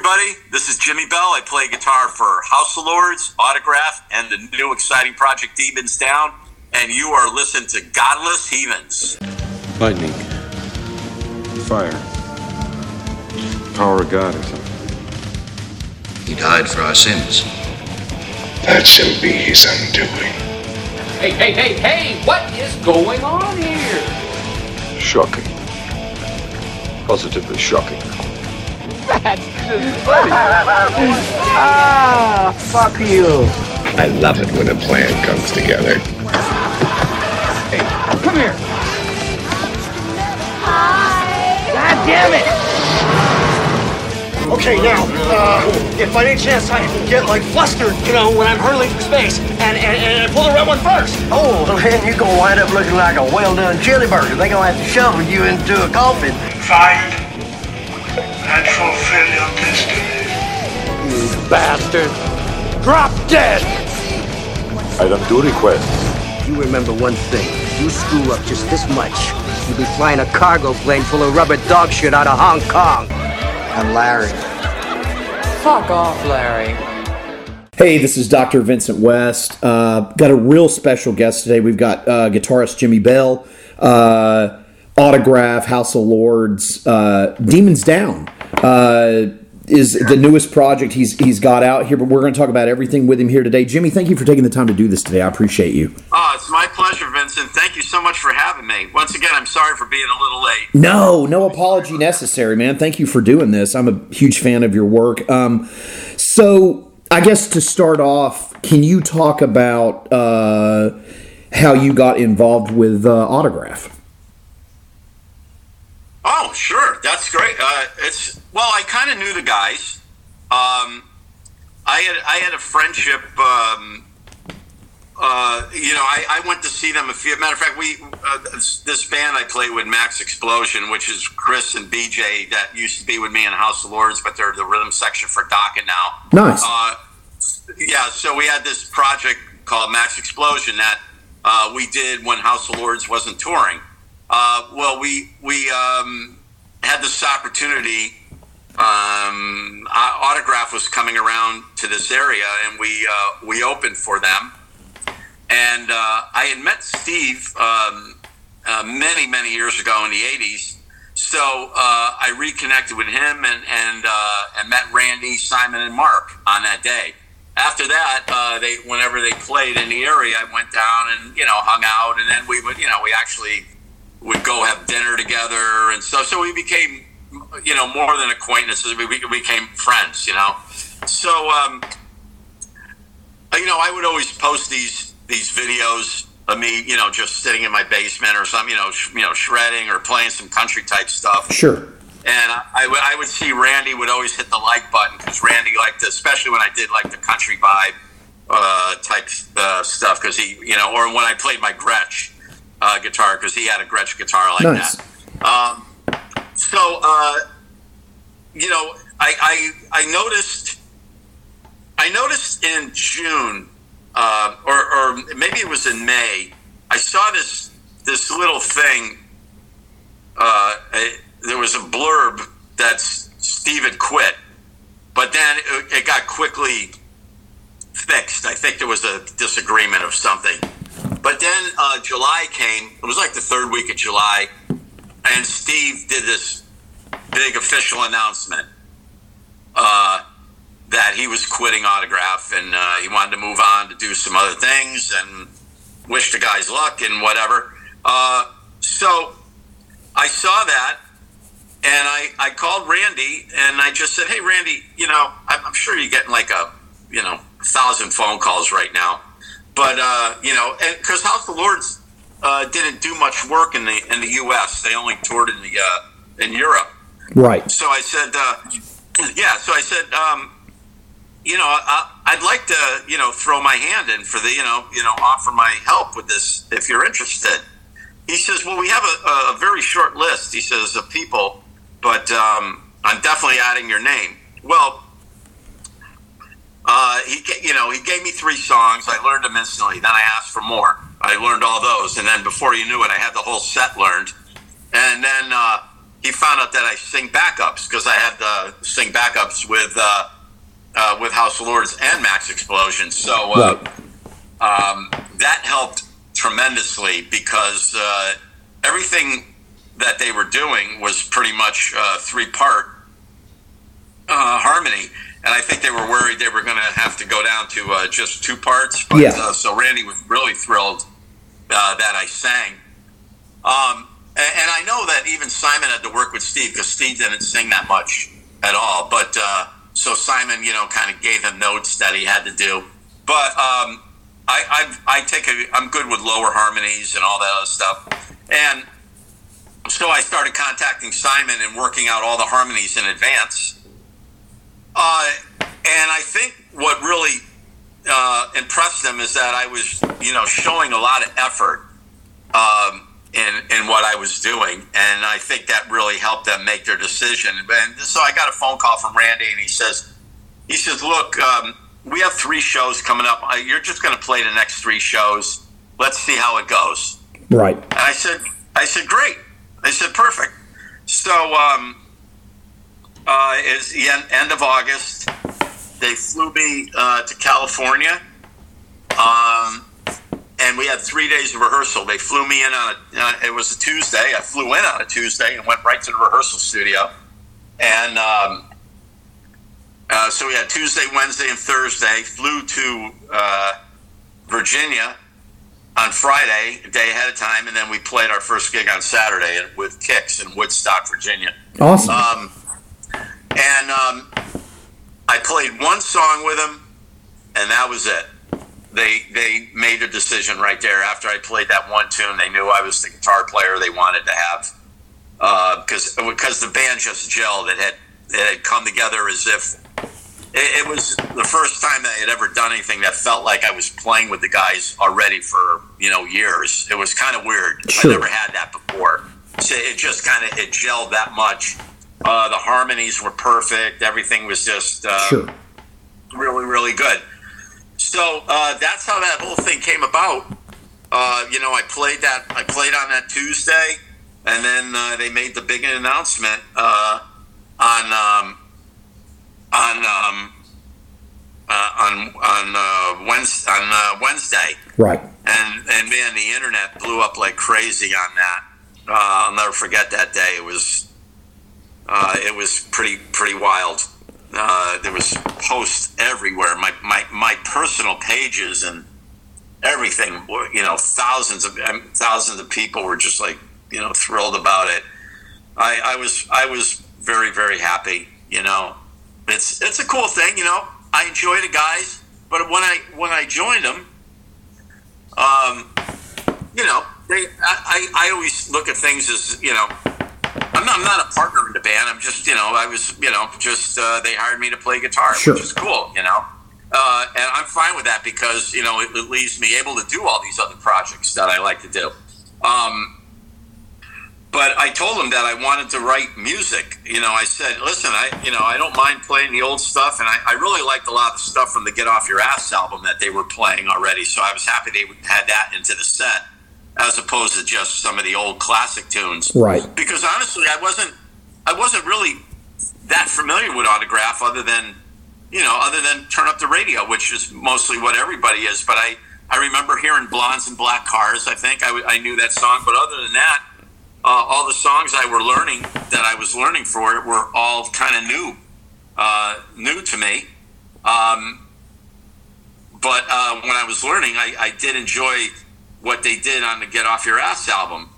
everybody. This is Jimmy Bell. I play guitar for House of Lords, Autograph, and the new exciting project Demons Down. And you are listening to Godless Heathens. Lightning. Fire. Power of God or something. He died for our sins. That shall be his undoing. Hey, hey, hey, hey! What is going on here? Shocking. Positively shocking. That's just funny. ah, fuck you. I love it when a plan comes together. Hey, come here. Hi. God damn it! Okay, now, uh, if by any chance I get like flustered, you know, when I'm hurling through space, and, and, and pull the red one first. Oh, then you're gonna wind up looking like a well-done chili burger. They're gonna have to shovel you into a coffin. Find and fulfill your destiny. You bastard! Drop dead! Item do request. You remember one thing. You screw up just this much, you'll be flying a cargo plane full of rubber dog shit out of Hong Kong. I'm Larry. Fuck off, Larry. Hey, this is Dr. Vincent West. Uh, got a real special guest today. We've got uh, guitarist Jimmy Bell, uh, Autograph, House of Lords, uh, Demons Down uh, is the newest project he's he's got out here. But we're going to talk about everything with him here today. Jimmy, thank you for taking the time to do this today. I appreciate you. Oh, it's my pleasure, Vincent. Thank you so much for having me. Once again, I'm sorry for being a little late. No, no apology necessary, man. Thank you for doing this. I'm a huge fan of your work. Um, so, I guess to start off, can you talk about uh, how you got involved with uh, Autograph? Oh, sure. That's great. Uh, it's well, I kind of knew the guys. Um, I had I had a friendship. Um, uh, you know, I, I went to see them a few. Matter of fact, we uh, this, this band I play with, Max Explosion, which is Chris and BJ that used to be with me in House of Lords, but they're the rhythm section for Dokken now. Nice. Uh, yeah, so we had this project called Max Explosion that uh, we did when House of Lords wasn't touring. Uh, well, we we um, had this opportunity. Um, Autograph was coming around to this area, and we uh, we opened for them. And uh, I had met Steve um, uh, many many years ago in the '80s. So uh, I reconnected with him and and uh, and met Randy, Simon, and Mark on that day. After that, uh, they whenever they played in the area, I went down and you know hung out, and then we would you know we actually would go have dinner together and stuff. So we became, you know, more than acquaintances. We, we became friends, you know. So, um, you know, I would always post these these videos of me, you know, just sitting in my basement or some, you know, sh- you know, shredding or playing some country type stuff. Sure. And I, I, would, I would see Randy would always hit the like button because Randy liked, especially when I did like the country vibe uh, type uh, stuff, because he, you know, or when I played my Gretsch uh, guitar because he had a Gretsch guitar like Nice. that. Um, so, uh, you know, I, I I noticed I noticed in June uh, or, or maybe it was in May. I saw this this little thing. Uh, it- there was a blurb that Steve had quit, but then it, it got quickly fixed. I think there was a disagreement of something. But then uh, July came. It was like the third week of July, and Steve did this big official announcement uh, that he was quitting Autograph and uh, he wanted to move on to do some other things and wish the guys luck and whatever. Uh, so I saw that. And I, I called Randy and I just said, Hey, Randy, you know, I'm, I'm sure you're getting like a, you know, thousand phone calls right now but uh, you know, because House of Lords uh, didn't do much work in the in the U.S., they only toured in the uh, in Europe. Right. So I said, uh, yeah. So I said, um, you know, I, I'd like to, you know, throw my hand in for the, you know, you know, offer my help with this if you're interested. He says, well, we have a, a very short list. He says of people, but um, I'm definitely adding your name. Well, uh, he, you know, he gave me three songs. I learned them instantly. Then I asked for more. I learned all those, and then before you knew it, I had the whole set learned. And then uh, he found out that I sing backups because I had uh, sing backups with uh, uh, with House of Lords and Max Explosion. So uh, um, that helped tremendously because uh, everything that they were doing was pretty much uh, three part uh, harmony. And I think they were worried they were going to have to go down to uh, just two parts. But, Yeah. uh, so Randy was really thrilled uh, that I sang. Um, and, and I know that even Simon had to work with Steve because Steve didn't sing that much at all. But uh, so Simon, you know, kind of gave him notes that he had to do. But um, I, I, I take a, I'm good with lower harmonies and all that other stuff. And so I started contacting Simon and working out all the harmonies in advance. Uh, and I think what really uh, impressed them is that I was, you know, showing a lot of effort um, in in what I was doing, and I think that really helped them make their decision. And so I got a phone call from Randy, and he says, he says, look, um, we have three shows coming up. Uh, You're just going to play the next three shows. Let's see how it goes. Right. And I said, I said, great. I said, perfect. So, um, uh, it's the end, end of August. They flew me uh, to California, um, and we had three days of rehearsal. They flew me in on a. Uh, it was a Tuesday. I flew in on a Tuesday and went right to the rehearsal studio, and um, uh, so we had Tuesday, Wednesday, and Thursday. Flew to uh, Virginia on Friday, a day ahead of time, and then we played our first gig on Saturday with Kix in Woodstock, Virginia. Awesome. Um, and um, I played one song with them, and that was it. They they made a decision right there after I played that one tune. They knew I was the guitar player they wanted to have because because the band just gelled. It had it had come together as if it, it was the first time that I had ever done anything that felt like I was playing with the guys already for you know years. It was kind of weird. Sure. I never had that before. So it just kind of it gelled that much. Uh, the harmonies were perfect. Everything was just uh, Sure. really, really good. So uh, that's how that whole thing came about. Uh, you know, I played that. I played on that Tuesday, and then uh, they made the big announcement uh, on um, on um, uh, on on uh, Wednesday, on uh, Wednesday, Right. and and man, the internet blew up like crazy on that. Uh, I'll never forget that day. It was uh, it was pretty pretty wild. Uh, there was posts everywhere. My, my my personal pages and everything. You know, thousands of thousands of people were just like you know thrilled about it. I, I was I was very very happy. You know, it's it's a cool thing. You know, I enjoy the guys, but when I when I joined them, um, you know, they I, I, I always look at things as you know. I'm not, I'm not a partner in the band. I'm just, you know, I was, you know, just uh, they hired me to play guitar, Sure. which is cool, you know. Uh, and I'm fine with that because you know it, it leaves me able to do all these other projects that I like to do. Um, but I told them that I wanted to write music. You know, I said, listen, I you know I don't mind playing the old stuff, and I, I really liked a lot of stuff from the Get Off Your Ass album that they were playing already. So I was happy they had that into the set, as opposed to just some of the old classic tunes Right. because honestly, I wasn't I wasn't really that familiar with autograph, other than you know, other than turn up the radio, which is mostly what everybody is. But I I remember hearing Blondes and Black Cars. I think I knew that song, but other than that, uh, all the songs I were learning that I was learning for it were all kind of new, uh, new to me. Um, but uh, when I was learning, I, I did enjoy what they did on the Get Off Your Ass album.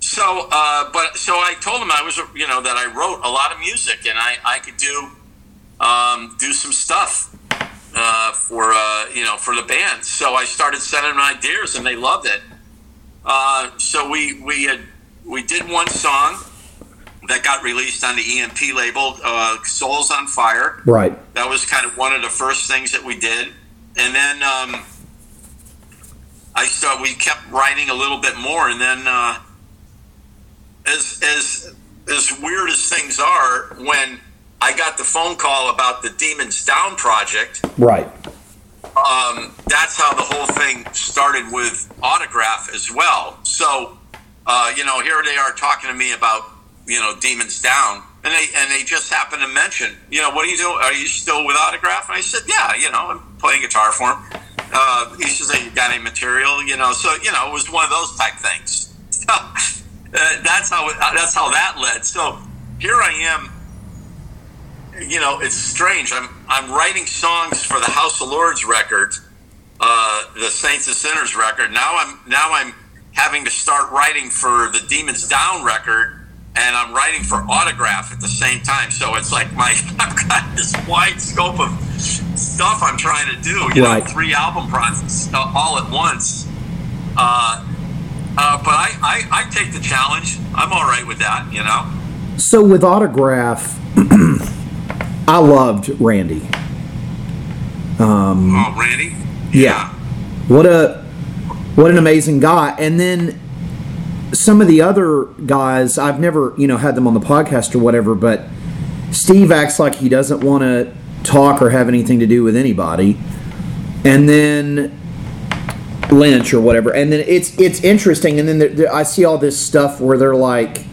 So, uh, but so I told him I was, you know, that I wrote a lot of music and I, I could do, um, do some stuff uh, for, uh, you know, for the band. So I started sending them ideas and they loved it. Uh, so we we had we did one song that got released on the EMP label, uh, "Souls on Fire." Right. That was kind of one of the first things that we did, and then um, I saw we kept writing a little bit more, and then uh, as as as weird as things are, when I got the phone call about the Demons Down project, Right. um, that's how the whole thing started with autograph as well. So, uh, you know, here they are talking to me about, you know, Demons Down, and they and they just happened to mention, you know, what are you doing? Are you still with Autograph? And I said, yeah, you know, I'm playing guitar for him. Uh, says, hey, you got any material? You know, so you know, it was one of those type things. So, uh, that's how that's how that led. So here I am. You know, it's strange. I'm I'm writing songs for the House of Lords record, uh, the Saints and Sinners record. Now I'm now I'm having to start writing for the Demons Down record, and I'm writing for Autograph at the same time. So it's like my I've got this wide scope of stuff I'm trying to do. You Right. know, three album projects uh, all at once. Uh, uh, but I, I, I take the challenge. I'm all right with that. You know. So with autograph, I loved Randy. Oh, Randy. Yeah. What a what an amazing guy. And then some of the other guys, I've never, you know, had them on the podcast or whatever, but Steve acts like he doesn't want to talk or have anything to do with anybody. And then Lynch or whatever. And then it's it's interesting and then I see all this stuff where they're like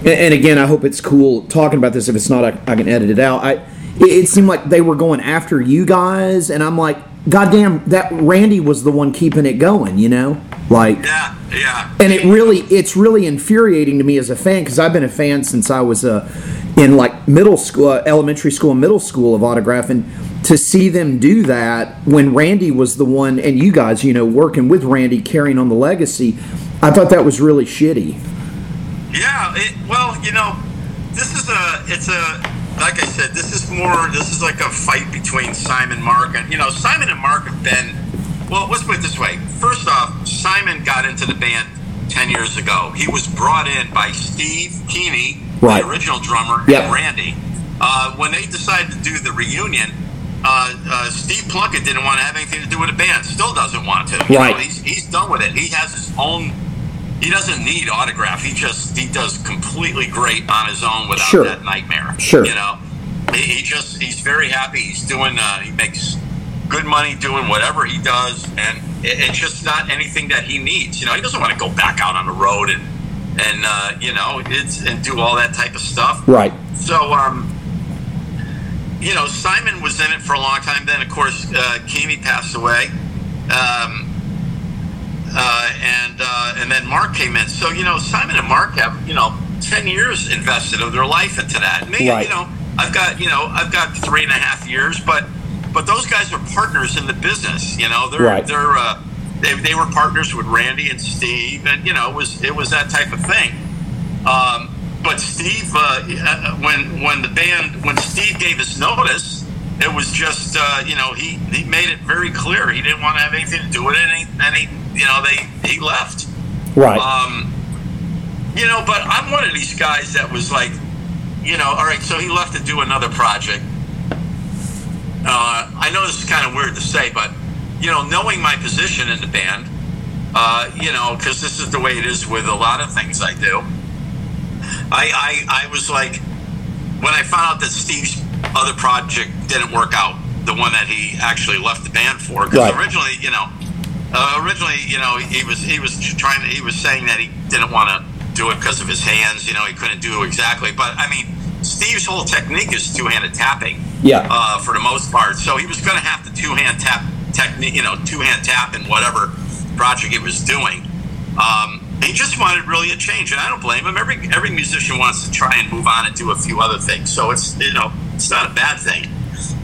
and, and again, I hope it's cool talking about this. If it's not, I, I can edit it out. I, it, it seemed like they were going after you guys, and I'm like, goddamn, that Randy was the one keeping it going, you know, like. Yeah. Yeah. And it really, it's really infuriating to me as a fan because I've been a fan since I was uh, in like middle school, uh, elementary school, middle school of autograph, and to see them do that when Randy was the one, and you guys, you know, working with Randy, carrying on the legacy, I thought that was really shitty. Yeah, it, well, you know, this is a, it's a, like I said, this is more, this is like a fight between Simon, Mark, and, you know, Simon and Mark have been, well, let's put it this way. First off, Simon got into the band 10 years ago. He was brought in by Steve Keni, Right. the original drummer, Yep. and Randy. Uh, when they decided to do the reunion, uh, uh, Steve Plunkett didn't want to have anything to do with the band. Still doesn't want to. You Right. know, he's, he's done with it. He has his own he doesn't need autograph. He just he does completely great on his own without Sure. that nightmare. Sure. you know, he, he just he's very happy. He's doing uh, he makes good money doing whatever he does, and it, it's just not anything that he needs. You know, he doesn't want to go back out on the road and and uh, you know it's and do all that type of stuff. Right. So, um, you know, Simon was in it for a long time. Then, of course, uh, Keni passed away, um, uh, and uh, and then Mark came in. So, you know, Simon and Mark have you know ten years invested of their life into that. Me, Right. you know, I've got you know I've got three and a half years, but but those guys are partners in the business. You know, they're Right. they're uh, they, they were partners with Randy and Steve, and you know it was it was that type of thing. Um, but Steve, uh, uh, when when the band when Steve gave us notice, it was just uh, you know he he made it very clear he didn't want to have anything to do with it, and he, and he you know they he left. Right. Um, you know, but I'm one of these guys that was like, you know, all right, so he left to do another project. Uh, I know this is kind of weird to say, but you know, knowing my position in the band, uh, you know, because this is the way it is with a lot of things I do. I, I I was like, when I found out that Steve's other project didn't work out, the one that he actually left the band for, because Right. originally, you know, uh, originally, you know, he was he was trying to he was saying that he didn't want to do it because of his hands. You know, he couldn't do it exactly. But I mean, Steve's whole technique is two-handed tapping. Yeah. Uh, for the most part, so he was going to have to two-hand tap technique. You know, two-hand tap and whatever project he was doing. Um, he just wanted really a change, and I don't blame him. Every every musician wants to try and move on and do a few other things. So it's you know it's not a bad thing.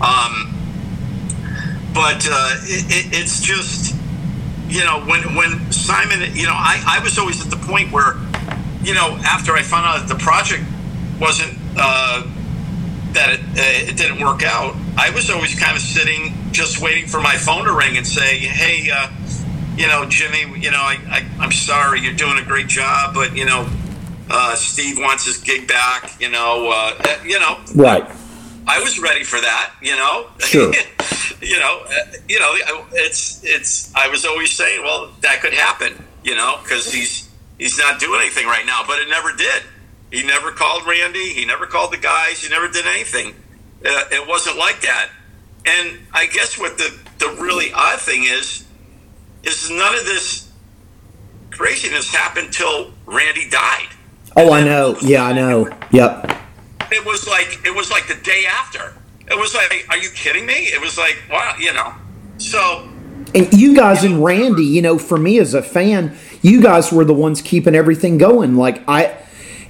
Um, but uh, it, it, it's just you know when when Simon you know I, I was always at the point where you know after I found out that the project wasn't uh, that it, uh, it didn't work out I was always kind of sitting just waiting for my phone to ring and say hey uh, you know Jimmy you know I, I I'm sorry you're doing a great job but you know uh, Steve wants his gig back you know uh, you know right. I was ready for that, you know. Sure. you know, uh, you know, it's it's. I was always saying, well, that could happen, you know, because he's he's not doing anything right now, but it never did. He never called Randy. He never called the guys. He never did anything. Uh, it wasn't like that. And I guess what the the really odd thing is, is none of this craziness happened till Randy died. Oh, I know. Yeah, I know. Yep. It was like it was like the day after. It was like, are you kidding me? It was like, wow, you know. So And you guys and Randy, you know, for me as a fan, you guys were the ones keeping everything going. Like I,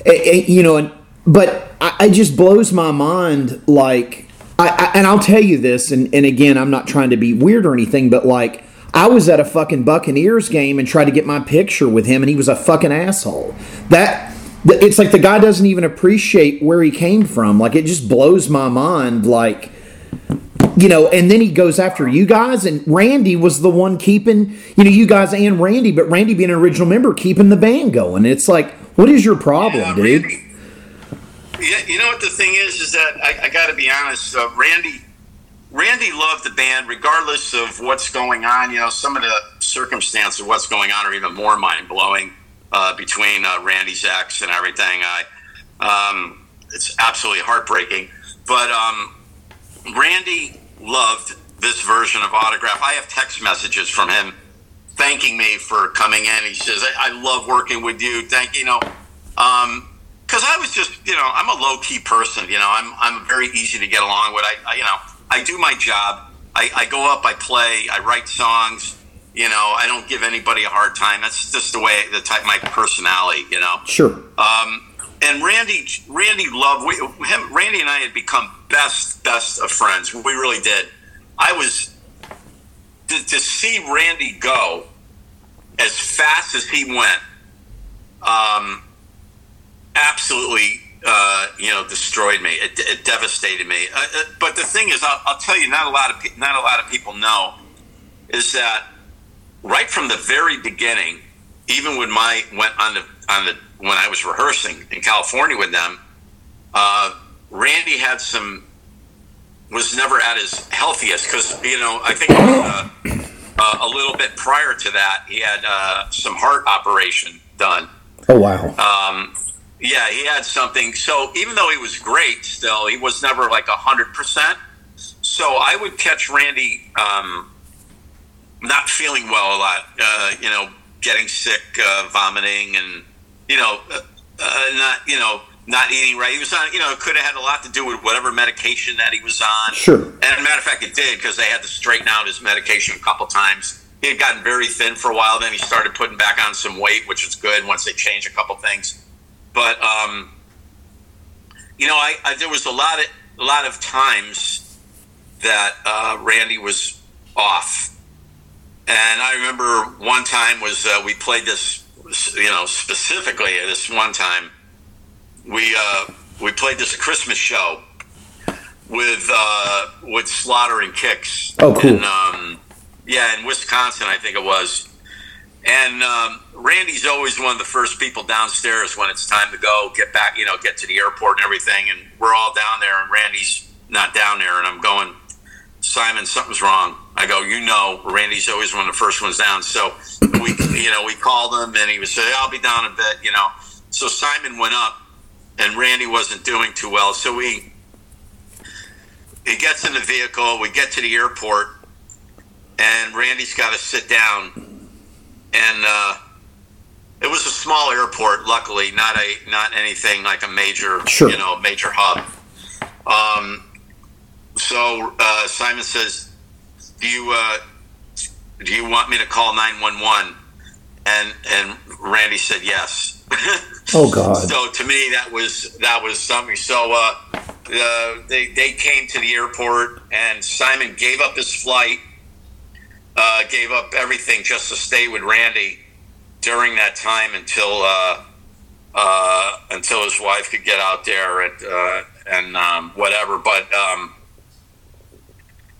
eh, eh, you know, and but I, it just blows my mind. Like I, I and I'll tell you this, and and again, I'm not trying to be weird or anything, but like I was at a fucking Buccaneers game and tried to get my picture with him, and he was a fucking asshole. That. It's like the guy doesn't even appreciate where he came from. Like it just blows my mind. Like you know, and then he goes after you guys, and Randy was the one keeping, you know, you guys and Randy, but Randy being an original member, keeping the band going. It's like, what is your problem, Yeah, dude? Randy- Yeah, you know what the thing is is that I, I got to be honest. Uh, Randy, Randy loved the band regardless of what's going on. You know, some of the circumstances of what's going on are even more mind blowing uh, between uh, Randy's ex and everything. I, um, it's absolutely heartbreaking. But um, Randy loved this version of autograph. I have text messages from him thanking me for coming in. He says, "I, I love working with you. Thank you know." Um, because I was just, you know, I'm a low key person. You know, I'm I'm very easy to get along with. I, I you know, I do my job. I, I go up, I play, I write songs. You know, I don't give anybody a hard time. That's just the way, the type, my personality. You know. Sure. Um, and Randy, Randy loved we, him. Randy and I had become best, best of friends. We really did. I was to, to see Randy go as fast as he went. Um, absolutely, uh, you know, destroyed me. It, it devastated me. Uh, uh, but the thing is, I'll, I'll tell you, not a lot of pe- not a lot of people know is that right from the very beginning, even when my went on the on the when I was rehearsing in California with them, uh, Randy had some was never at his healthiest because you know I think uh, uh, a little bit prior to that he had uh, some heart operation done. Oh wow. Um, yeah, he had something. So even though he was great, still he was never like a hundred percent. So I would catch Randy um, not feeling well a lot. Uh, you know, getting sick, uh, vomiting, and you know, uh, uh, not you know, not eating right. He was on. You know, it could have had a lot to do with whatever medication that he was on. Sure. And as a matter of fact, it did because they had to straighten out his medication a couple times. He had gotten very thin for a while. Then he started putting back on some weight, which was good once they changed a couple things. But um, you know, I, I there was a lot of a lot of times that uh, Randy was off, and I remember one time was uh, we played this, you know, specifically this one time we uh, we played this Christmas show with uh, with Slaughter and Kix. Oh, cool. Um, yeah, in Wisconsin, I think it was. And um, Randy's always one of the first people downstairs when it's time to go, get back, you know, get to the airport and everything. And we're all down there, and Randy's not down there. And I'm going, Simon, something's wrong. I go, you know, Randy's always one of the first ones down. So we, you know, we called him, and he was say, I'll be down a bit, you know. So Simon went up, and Randy wasn't doing too well. So we, he gets in the vehicle. We get to the airport, and Randy's got to sit down and uh, it was a small airport. Luckily, not a not anything like a major, Sure. you know, major hub. Um, so uh, Simon says, "Do you uh, do you want me to call nine one one?" And and Randy said yes. Oh, God. So to me, that was that was something. So uh, uh, they they came to the airport, and Simon gave up his flight uh, gave up everything just to stay with Randy during that time until uh, uh, until his wife could get out there and uh, and um, whatever. But um,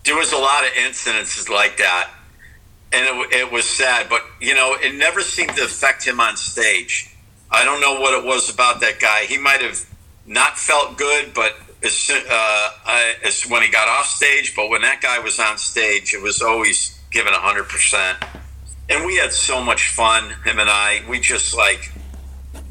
there was a lot of incidences like that, and it, it was sad. But you know, it never seemed to affect him on stage. I don't know what it was about that guy. He might have not felt good, but as, uh, I, as when he got off stage, but when that guy was on stage, it was always given hundred percent. And we had so much fun, him and I. We just like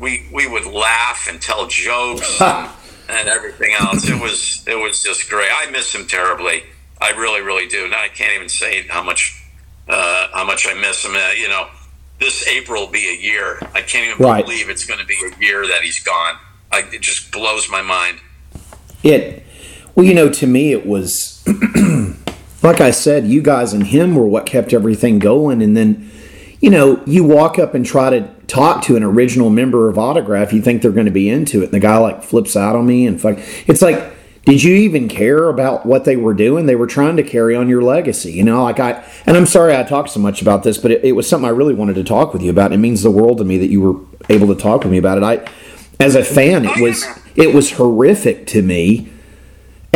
we we would laugh and tell jokes and, and everything else. It was it was just great. I miss him terribly. I really really do. Now I can't even say how much uh, how much I miss him. Uh, you know, this April will be a year. I can't even Right. believe it's going to be a year that he's gone. I, it just blows my mind. It, well, you know, to me, it was like I said, you guys and him were what kept everything going. And then, you know, you walk up and try to talk to an original member of Autograph, you think they're going to be into it. And the guy like flips out on me and fuck. It's like, did you even care about what they were doing? They were trying to carry on your legacy, you know. Like I, and I'm sorry I talked so much about this, but it, it was something I really wanted to talk with you about. It means the world to me that you were able to talk with me about it. I, as a fan, it oh, was it was horrific to me.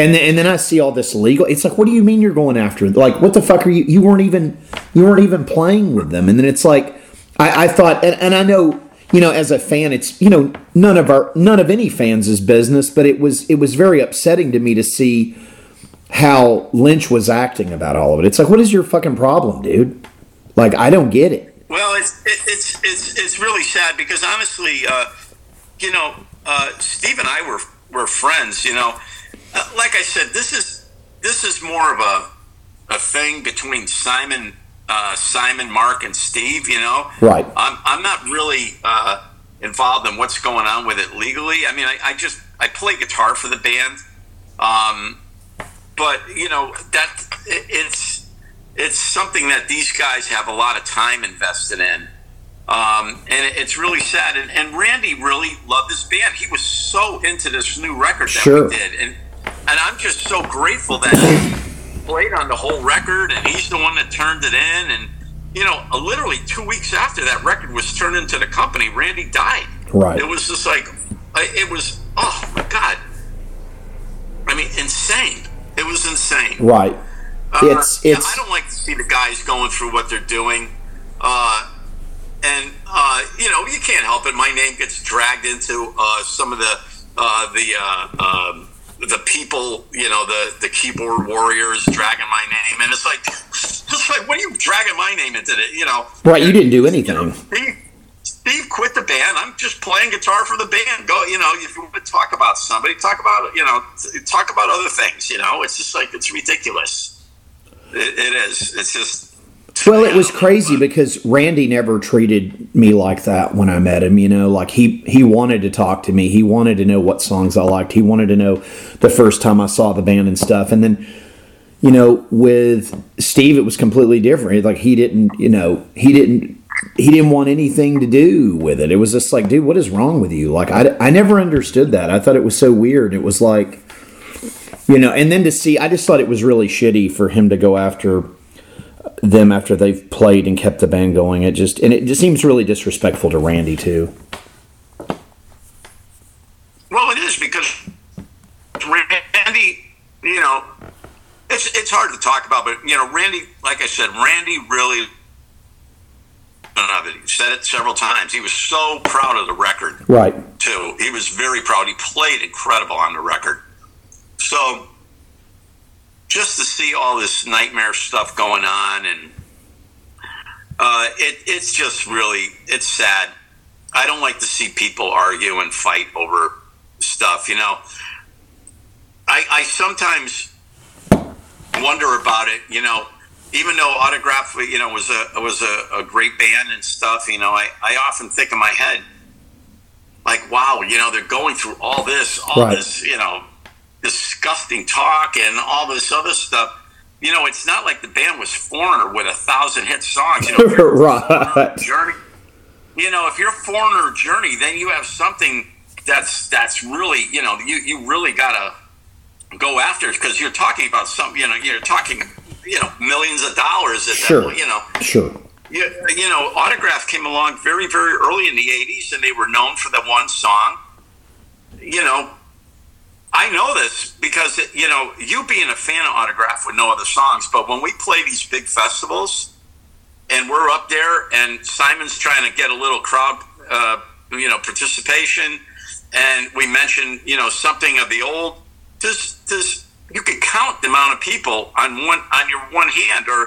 And then, and then I see all this legal. It's like, what do you mean you're going after? Like, what the fuck are you? You weren't even you weren't even playing with them. And then it's like, I, I thought, and, and I know, you know, as a fan, it's you know, none of our none of any fans' business, but it was it was very upsetting to me to see how Lynch was acting about all of it. It's like, what is your fucking problem, dude? Like, I don't get it. Well, it's it, it's it's it's really sad because honestly, uh, you know, uh, Steve and I were were friends. You know, like I said, this is this is more of a a thing between Simon, uh, Simon, Mark, and Steve. You know, Right. I'm I'm not really uh, involved in what's going on with it legally. I mean, I, I just I play guitar for the band, um, but you know that it, it's it's something that these guys have a lot of time invested in. Um, and it's really sad. And, and Randy really loved this band. He was so into this new record that Sure. we did, and and I'm just so grateful that he played on the whole record, and he's the one that turned it in. And you know, uh, literally two weeks after that record was turned into the company, Randy died. Right. It was just like, it was. Oh my god. I mean, insane. It was insane. Right. Uh, It's- it's- I don't like to see the guys going through what they're doing, uh, and uh, you know you can't help it. My name gets dragged into uh, some of the uh, the uh, um, the people, you know, the the keyboard warriors dragging my name, and it's like it's like what are you dragging my name into? it? you know, Right. You didn't do anything. Steve, Steve quit the band. I'm just playing guitar for the band. Go, you know, if you want to talk about somebody, talk about, you know, talk about other things. You know, it's just like it's ridiculous. It, it is. It's just. Well, it was crazy because Randy never treated me like that when I met him. You know, like he he wanted to talk to me. He wanted to know what songs I liked. He wanted to know the first time I saw the band and stuff. And then, you know, with Steve, it was completely different. Like he didn't, you know, he didn't he didn't want anything to do with it. It was just like, dude, what is wrong with you? Like I I never understood that. I thought it was so weird. It was like. You know, and then to see, I just thought it was really shitty for him to go after them after they've played and kept the band going. It just and it just seems really disrespectful to Randy too. Well, it is because Randy, you know, it's it's hard to talk about, but you know, Randy, like I said, Randy really. Of it. He said it several times. He was so proud of the record. Right. too. He was very proud. He played incredible on the record. So just to see all this nightmare stuff going on and uh, it, it's just really it's sad. I don't like to see people argue and fight over stuff. You know, I, I sometimes wonder about it. You know, even though Autograph, you know, was a was a, a great band and stuff. You know, I, I often think in my head, like, wow, you know, they're going through all this, all Right. this, you know, disgusting talk and all this other stuff. You know, it's not like the band was Foreigner with a thousand hit songs. You know, if you're right. Journey. You know, if you're Foreigner Journey, then you have something that's that's really, you know, you you really gotta go after because you're talking about some, you know, you're talking, you know, millions of dollars. At Sure. That, you know, Sure. you, you know, Autograph came along very, very early in the 80s, and they were known for the one song. You know, I know this because, you know, you being a fan of Autograph with no other songs, but when we play these big festivals and we're up there and Simon's trying to get a little crowd, uh, you know, participation, and we mention, you know, something of the old, this, this, you could count the amount of people on one on your one hand or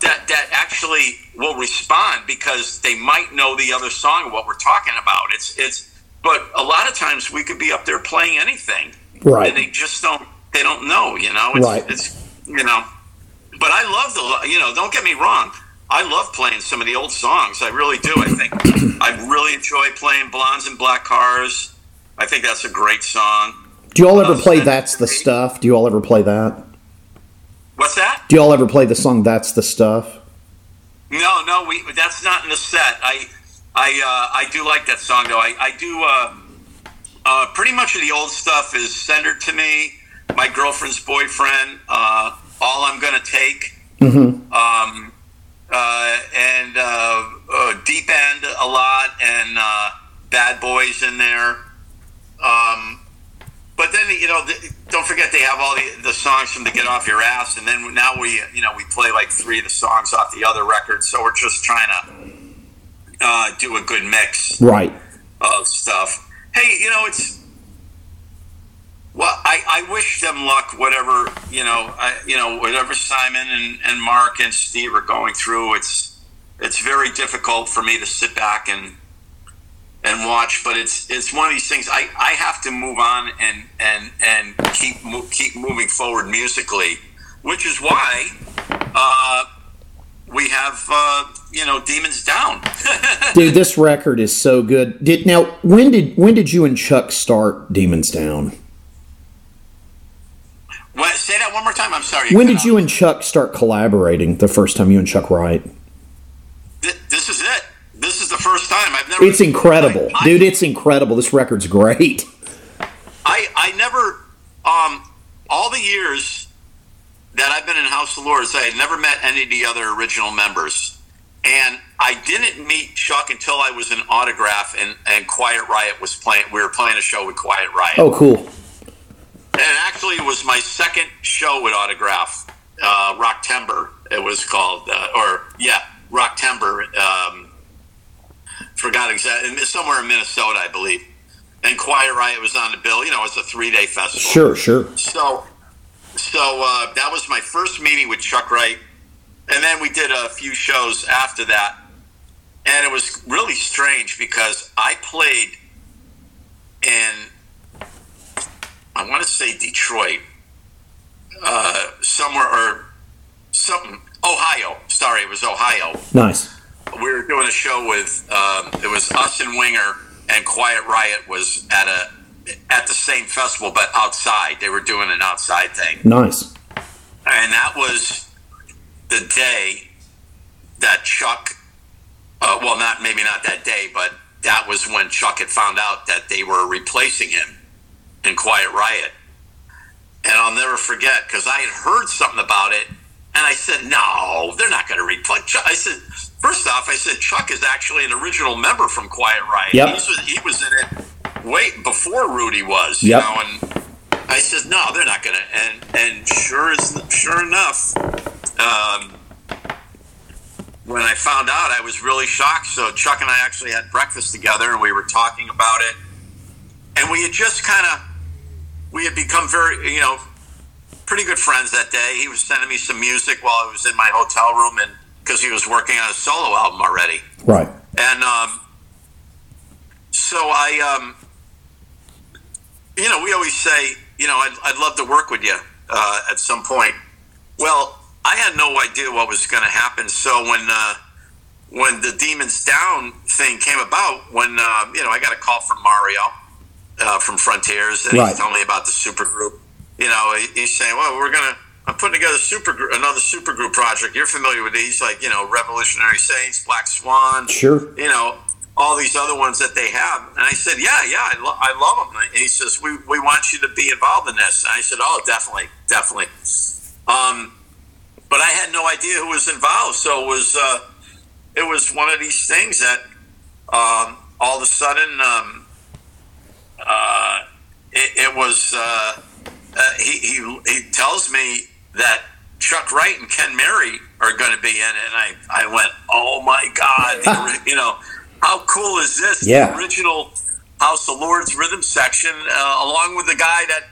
that that actually will respond because they might know the other song of what we're talking about. It's it's but a lot of times we could be up there playing anything. Right. And they just don't they don't know, you know. It's, Right. it's you know. But I love the you know, don't get me wrong. I love playing some of the old songs. I really do. I think I really enjoy playing Blondes and Black Cars. I think that's a great song. Do you all ever play That's the Stuff? Do you all ever play that? What's that? Do you all ever play the song That's the Stuff? No, no, we that's not in the set. I I uh, I do like that song though. I I do uh, uh, pretty much of the old stuff is "Send Her to Me," "My Girlfriend's Boyfriend," uh, "All I'm Gonna Take," Mm-hmm. um, uh, and uh, uh, "Deep End" a lot, and uh, "Bad Boys" in there. Um, but then you know, th- don't forget they have all the, the songs from the Get Off Your Ass, and then now we you know we play like three of the songs off the other record, So we're just trying to uh, do a good mix Right. of stuff. Hey, you know it's. Well, I, I wish them luck. Whatever you know, I, you know, whatever Simon and, and Mark and Steve are going through, it's it's very difficult for me to sit back and and watch. But it's it's one of these things. I, I have to move on and and and keep mo- keep moving forward musically, which is why uh, we have uh, you know Demons Down. Dude, this record is so good. Did now when did when did you and Chuck start Demons Down? what, say that one more time. I'm sorry. When did out. you and Chuck start collaborating the first time you and Chuck Wright? Th- this is. This is the first time I've never. It's incredible. I, Dude, it's incredible. This record's great. I I never um all the years that I've been in House of Lords, I had never met any of the other original members, and I didn't meet Chuck until I was in Autograph and and Quiet Riot was playing. We were playing a show with Quiet Riot. Oh, cool. And actually, it was my second show with Autograph, uh, Rock Timber. It was called, uh, or yeah, Rock Timber. Um, forgot exactly. Somewhere in Minnesota, I believe. And Quiet Riot was on the bill. You know, it's a three day festival. Sure, sure. So, so uh, that was my first meeting with Chuck Wright, and then we did a few shows after that, and it was really strange because I played in I want to say Detroit, uh, somewhere or something. Ohio. Sorry, it was Ohio. Nice. We were doing a show with um, it was us and Winger and Quiet Riot was at a at the same festival, but outside. They were doing an outside thing, Nice. and that was the day that Chuck. Uh, well, not maybe not that day, but that was when Chuck had found out that they were replacing him in Quiet Riot. And I'll never forget because I had heard something about it, and I said, "No, they're not going to replace." Chuck. I said, first off, I said Chuck is actually an original member from Quiet Riot. Yep. He, was, he was in it way before Rudy was. Yep. You know, and I said, "No, they're not going to." And and sure as sure enough, um, when I found out, I was really shocked. So Chuck and I actually had breakfast together, and we were talking about it, and we had just kind of we had become very, you know, pretty good friends that day. He was sending me some music while I was in my hotel room, and because he was working on a solo album already, Right. and um, so I, um, you know, we always say, you know, I'd, I'd love to work with you uh, at some point. Well, I had no idea what was going to happen. So when uh, when the Demons Down thing came about, when uh, you know, I got a call from Mario uh, from Frontiers, and Right. he's telling me about the supergroup. You know, he, he's saying, "Well, we're gonna." I'm putting together super another supergroup project. You're familiar with these, like you know, Revolutionary Saints, Black Swan, Sure. you know, all these other ones that they have. And I said, yeah, yeah, I, lo- I love them. And he says, we, we want you to be involved in this. And I said, oh, definitely, definitely. Um, but I had no idea who was involved. So it was, uh, it was one of these things that um, all of a sudden um, uh, it, it was, uh, uh, he, he, he tells me that Chuck Wright and Ken Mary are going to be in it. And I, I went, oh my God, you know, how cool is this? Yeah. The original House of Lords rhythm section, uh, along with the guy that,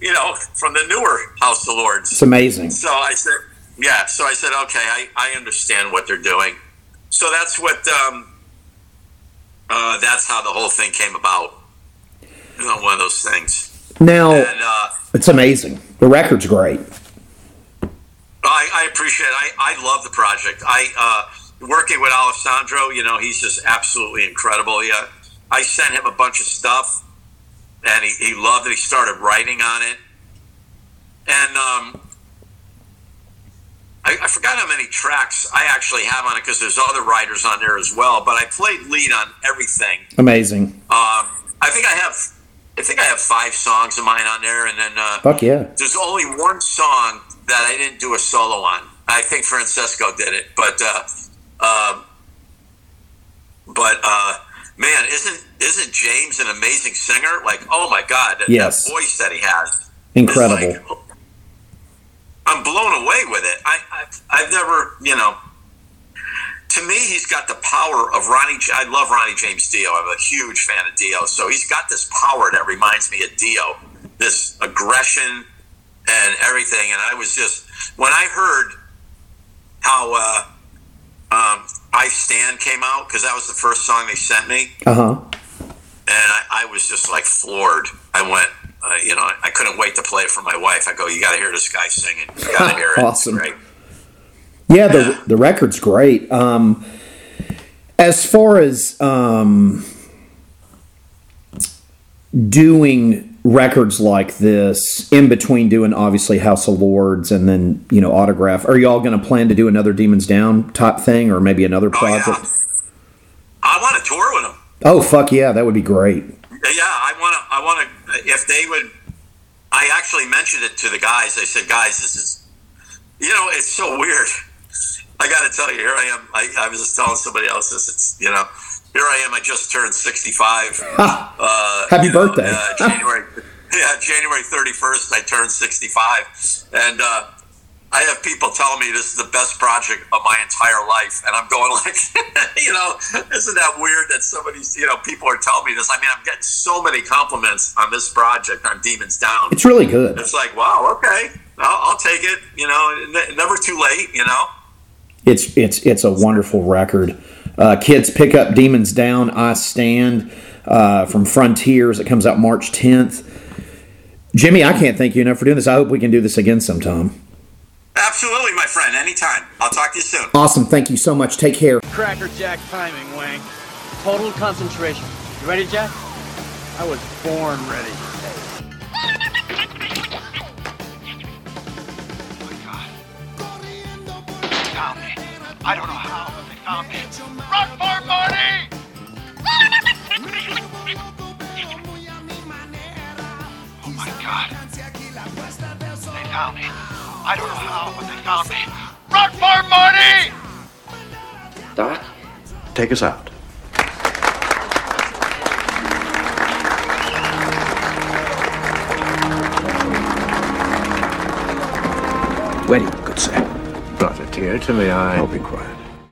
you know, from the newer House of Lords. It's amazing. So I said, yeah. So I said, okay, I, I understand what they're doing. So that's what, um, uh, that's how the whole thing came about. You know, one of those things. Now, And uh, it's amazing. The record's great. I, I appreciate it. I, I love the project. I, uh, working with Alessandro, you know, he's just absolutely incredible. Yeah, I sent him a bunch of stuff, and he, he loved it. He started writing on it, and um, I, I forgot how many tracks I actually have on it because there's other writers on there as well. But I played lead on everything. Amazing. Um, I think I have, I think I have five songs of mine on there, and then uh, Fuck yeah. there's only one song that I didn't do a solo on. I think Francesco did it, but uh, uh, but uh, man, isn't isn't James an amazing singer? Like, oh my god, that, Yes. that voice that he has, Incredible. like- I'm blown away with it. I, I've, I've never, you know. To me, he's got the power of Ronnie. I love Ronnie James Dio. I'm a huge fan of Dio. So he's got this power that reminds me of Dio, this aggression and everything. And I was just when I heard how uh, um, "I Stand" came out because that was the first song they sent me, Uh huh. and I, I was just like floored. I went, uh, you know, I couldn't wait to play it for my wife. I go, you got to hear this guy singing. You got to hear it. It's Awesome. great. Yeah, the the record's great. Um, as far as um, doing records like this in between doing obviously House of Lords and then you know Autograph, are y'all going to plan to do another Demons Down type thing or maybe another Oh yeah, project? I want to tour with them. Oh fuck yeah, that would be great. Yeah, I want to. I want to. If they would, I actually mentioned it to the guys. I said, guys, this is, you know, it's so weird. I got to tell you, here I am. I, I was just telling somebody else this. It's you know, here I am. I just turned sixty-five. Uh, Happy you know, birthday. uh, January. Yeah, January thirty-first. I turned sixty-five, and uh, I have people telling me this is the best project of my entire life, and I'm going like, you know, isn't that weird that somebody's, you know, people are telling me this? I mean, I'm getting so many compliments on this project on Demons Down. It's really good. It's like, wow, okay, I'll, I'll take it. You know, ne- never too late. You know. It's it's it's a wonderful record. Uh, kids pick up Demons Down. I stand uh, from Frontiers. It comes out March 10th. Jimmy, I can't thank you enough for doing this. I hope we can do this again sometime. Absolutely, my friend. Anytime. I'll talk to you soon. Awesome. Thank you so much. Take care. Cracker Jack timing, Wang. Total concentration. You ready, Jack? I was born ready. I don't know how, but they found me. Run for it, Marty! oh my god. They found me. I don't know how, but they found me. Run for it, Marty! Doc, take us out. Ready, good sir. Not a tear to my eye. I'll be quiet.